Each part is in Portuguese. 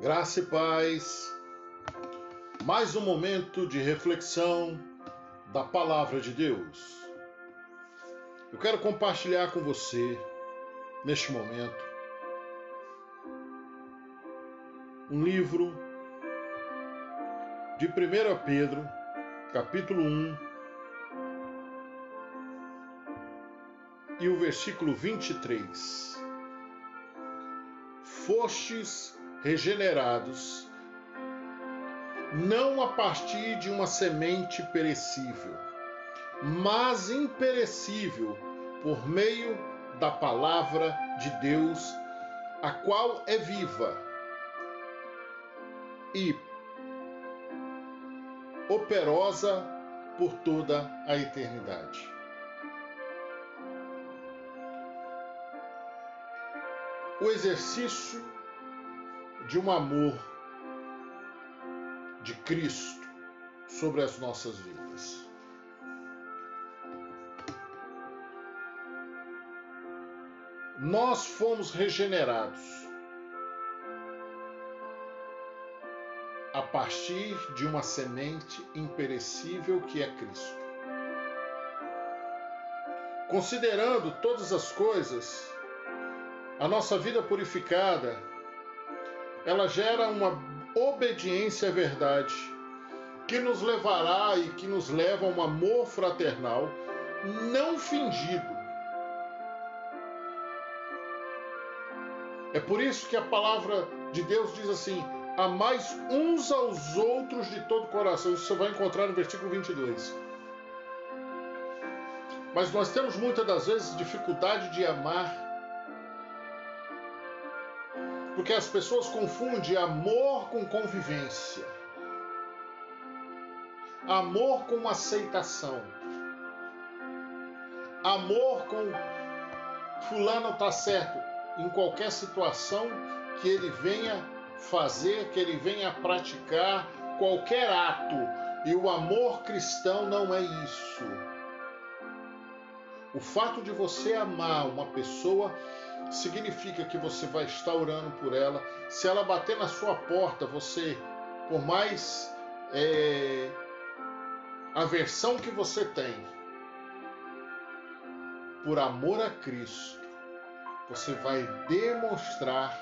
Graça e paz. Mais um momento de reflexão da palavra de Deus. Eu quero compartilhar com você, neste momento, um livro de 1 Pedro, capítulo 1, e o versículo 23. Fostes regenerados, não a partir de uma semente perecível, mas imperecível, por meio da palavra de Deus, a qual é viva e operosa por toda a eternidade. O exercício de um amor de Cristo sobre as nossas vidas. Nós fomos regenerados a partir de uma semente imperecível que é Cristo. Considerando todas as coisas, a nossa vida purificada ela gera uma obediência à verdade, que nos levará e que nos leva a um amor fraternal não fingido. É por isso que a palavra de Deus diz assim: amais uns aos outros de todo o coração. Isso você vai encontrar no versículo 22. Mas nós temos muitas das vezes dificuldade de amar porque as pessoas confundem amor com convivência, amor com aceitação, amor com fulano tá certo em qualquer situação que ele venha fazer, que ele venha praticar qualquer ato. E o amor cristão não é isso. O fato de você amar uma pessoa significa que você vai estar orando por ela. Se ela bater na sua porta, você, por mais é, aversão que você tem, por amor a Cristo, você vai demonstrar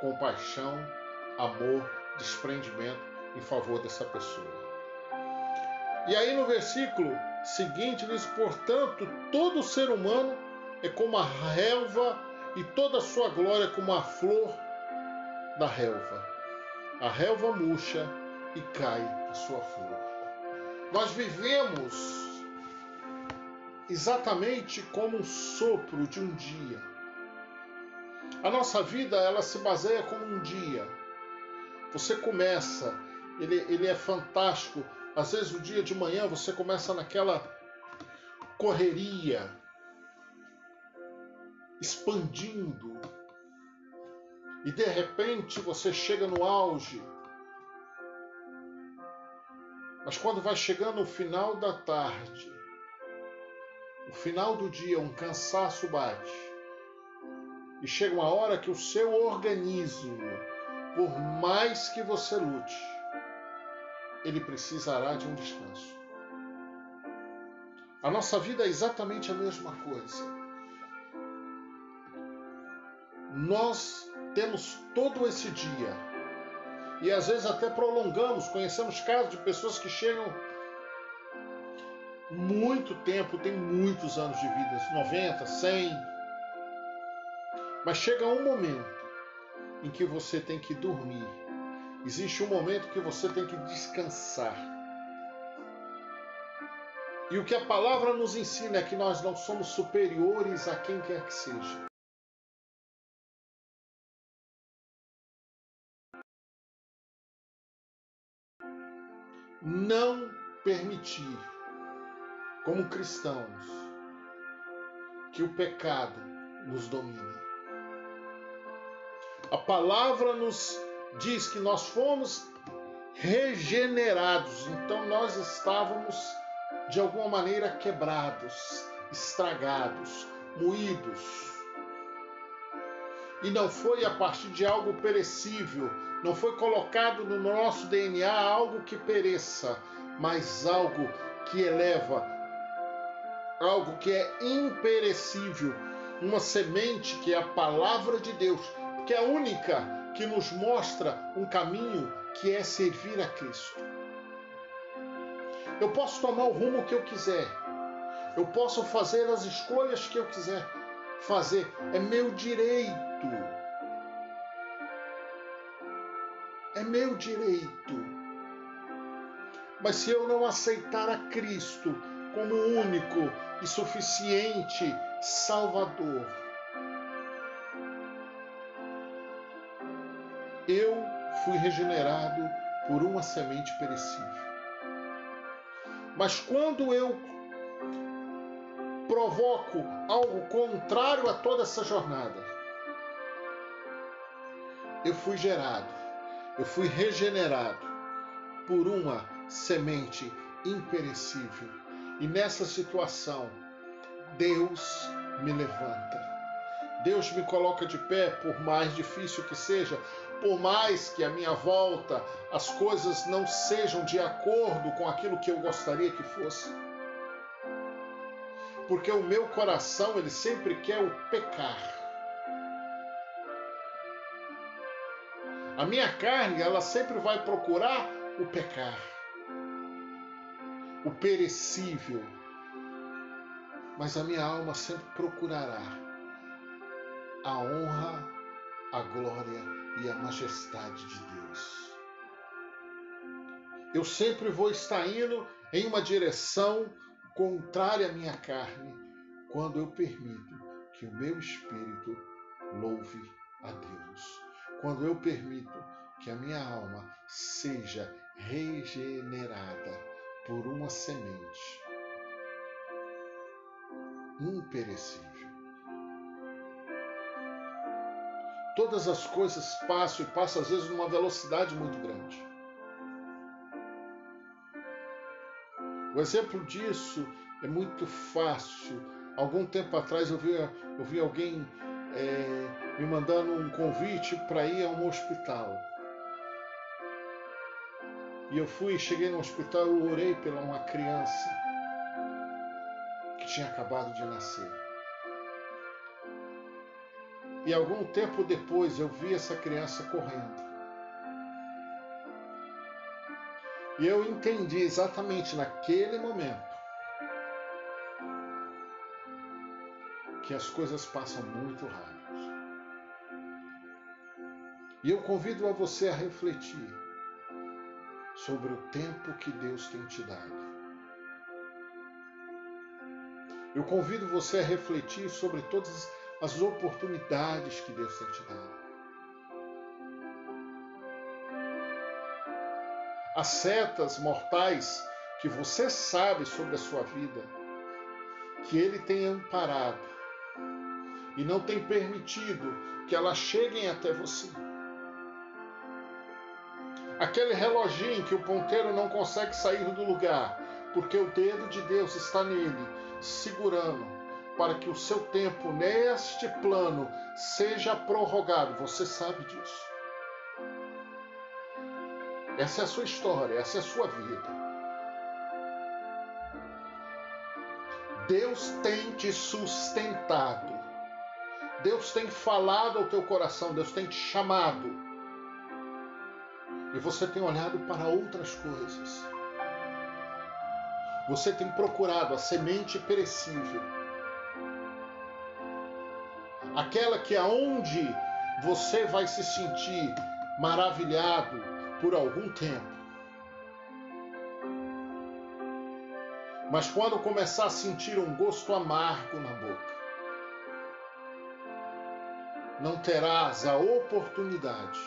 compaixão, amor, desprendimento em favor dessa pessoa. E aí no versículo seguinte diz: portanto, todo ser humano é como a relva e toda a sua glória como a flor da relva. A relva murcha e cai a sua flor. Nós vivemos exatamente como um sopro de um dia. A nossa vida ela se baseia como um dia. Você começa, ele, ele é fantástico. Às vezes o dia de manhã você começa naquela correria, expandindo. E de repente você chega no auge. Mas quando vai chegando o final da tarde, o final do dia, um cansaço bate. E chega uma hora que o seu organismo, por mais que você lute, ele precisará de um descanso. A nossa vida é exatamente a mesma coisa. Nós temos todo esse dia e às vezes até prolongamos. Conhecemos casos de pessoas que chegam muito tempo, tem muitos anos de vida 90, 100. Mas chega um momento em que você tem que dormir. Existe um momento que você tem que descansar. E o que a palavra nos ensina é que nós não somos superiores a quem quer que seja. Não permitir, como cristãos, que o pecado nos domine. A palavra nos diz que nós fomos regenerados, então nós estávamos de alguma maneira quebrados, estragados, moídos. E não foi a partir de algo perecível, não foi colocado no nosso DNA algo que pereça, mas algo que eleva, algo que é imperecível, uma semente que é a palavra de Deus, que é a única que nos mostra um caminho que é servir a Cristo. Eu posso tomar o rumo que eu quiser, eu posso fazer as escolhas que eu quiser fazer, é meu direito. É meu direito. Mas se eu não aceitar a Cristo como único e suficiente Salvador, eu fui regenerado por uma semente perecível. Mas quando eu provoco algo contrário a toda essa jornada, eu fui gerado, eu fui regenerado por uma semente imperecível. E nessa situação, Deus me levanta. Deus me coloca de pé, por mais difícil que seja, por mais que a minha volta as coisas não sejam de acordo com aquilo que eu gostaria que fosse. Porque o meu coração, ele sempre quer o pecar. A minha carne, ela sempre vai procurar o pecar o perecível, mas a minha alma sempre procurará a honra, a glória e a majestade de Deus. Eu sempre vou estar indo em uma direção contrária à minha carne quando eu permito que o meu espírito louve a Deus. Quando eu permito que a minha alma seja regenerada por uma semente imperecível. Todas as coisas passam e passam às vezes numa velocidade muito grande. O exemplo disso é muito fácil. Algum tempo atrás eu vi, eu vi alguém é, me mandando um convite para ir a um hospital. E eu fui, cheguei no hospital, eu orei pela uma criança que tinha acabado de nascer. E algum tempo depois eu vi essa criança correndo. E eu entendi exatamente naquele momento que as coisas passam muito rápido. E eu convido a você a refletir sobre o tempo que Deus tem te dado. Eu convido você a refletir sobre todas as oportunidades que Deus tem te dado. As setas mortais que você sabe sobre a sua vida, que Ele tem amparado e não tem permitido que elas cheguem até você. Aquele reloginho que o ponteiro não consegue sair do lugar, porque o dedo de Deus está nele, segurando, para que o seu tempo neste plano seja prorrogado. Você sabe disso. Essa é a sua história, essa é a sua vida. Deus tem te sustentado. Deus tem falado ao teu coração, Deus tem te chamado e você tem olhado para outras coisas. Você tem procurado a semente perecível. Aquela que aonde você vai se sentir maravilhado por algum tempo. Mas quando começar a sentir um gosto amargo na boca, não terás a oportunidade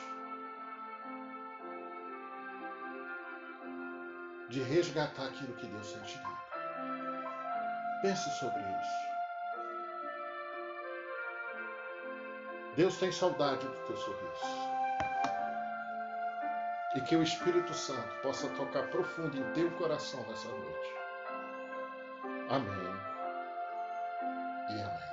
de resgatar aquilo que Deus tem te dado. Pense sobre isso. Deus tem saudade do teu sorriso. E que o Espírito Santo possa tocar profundo em teu coração nessa noite. Amém e amém.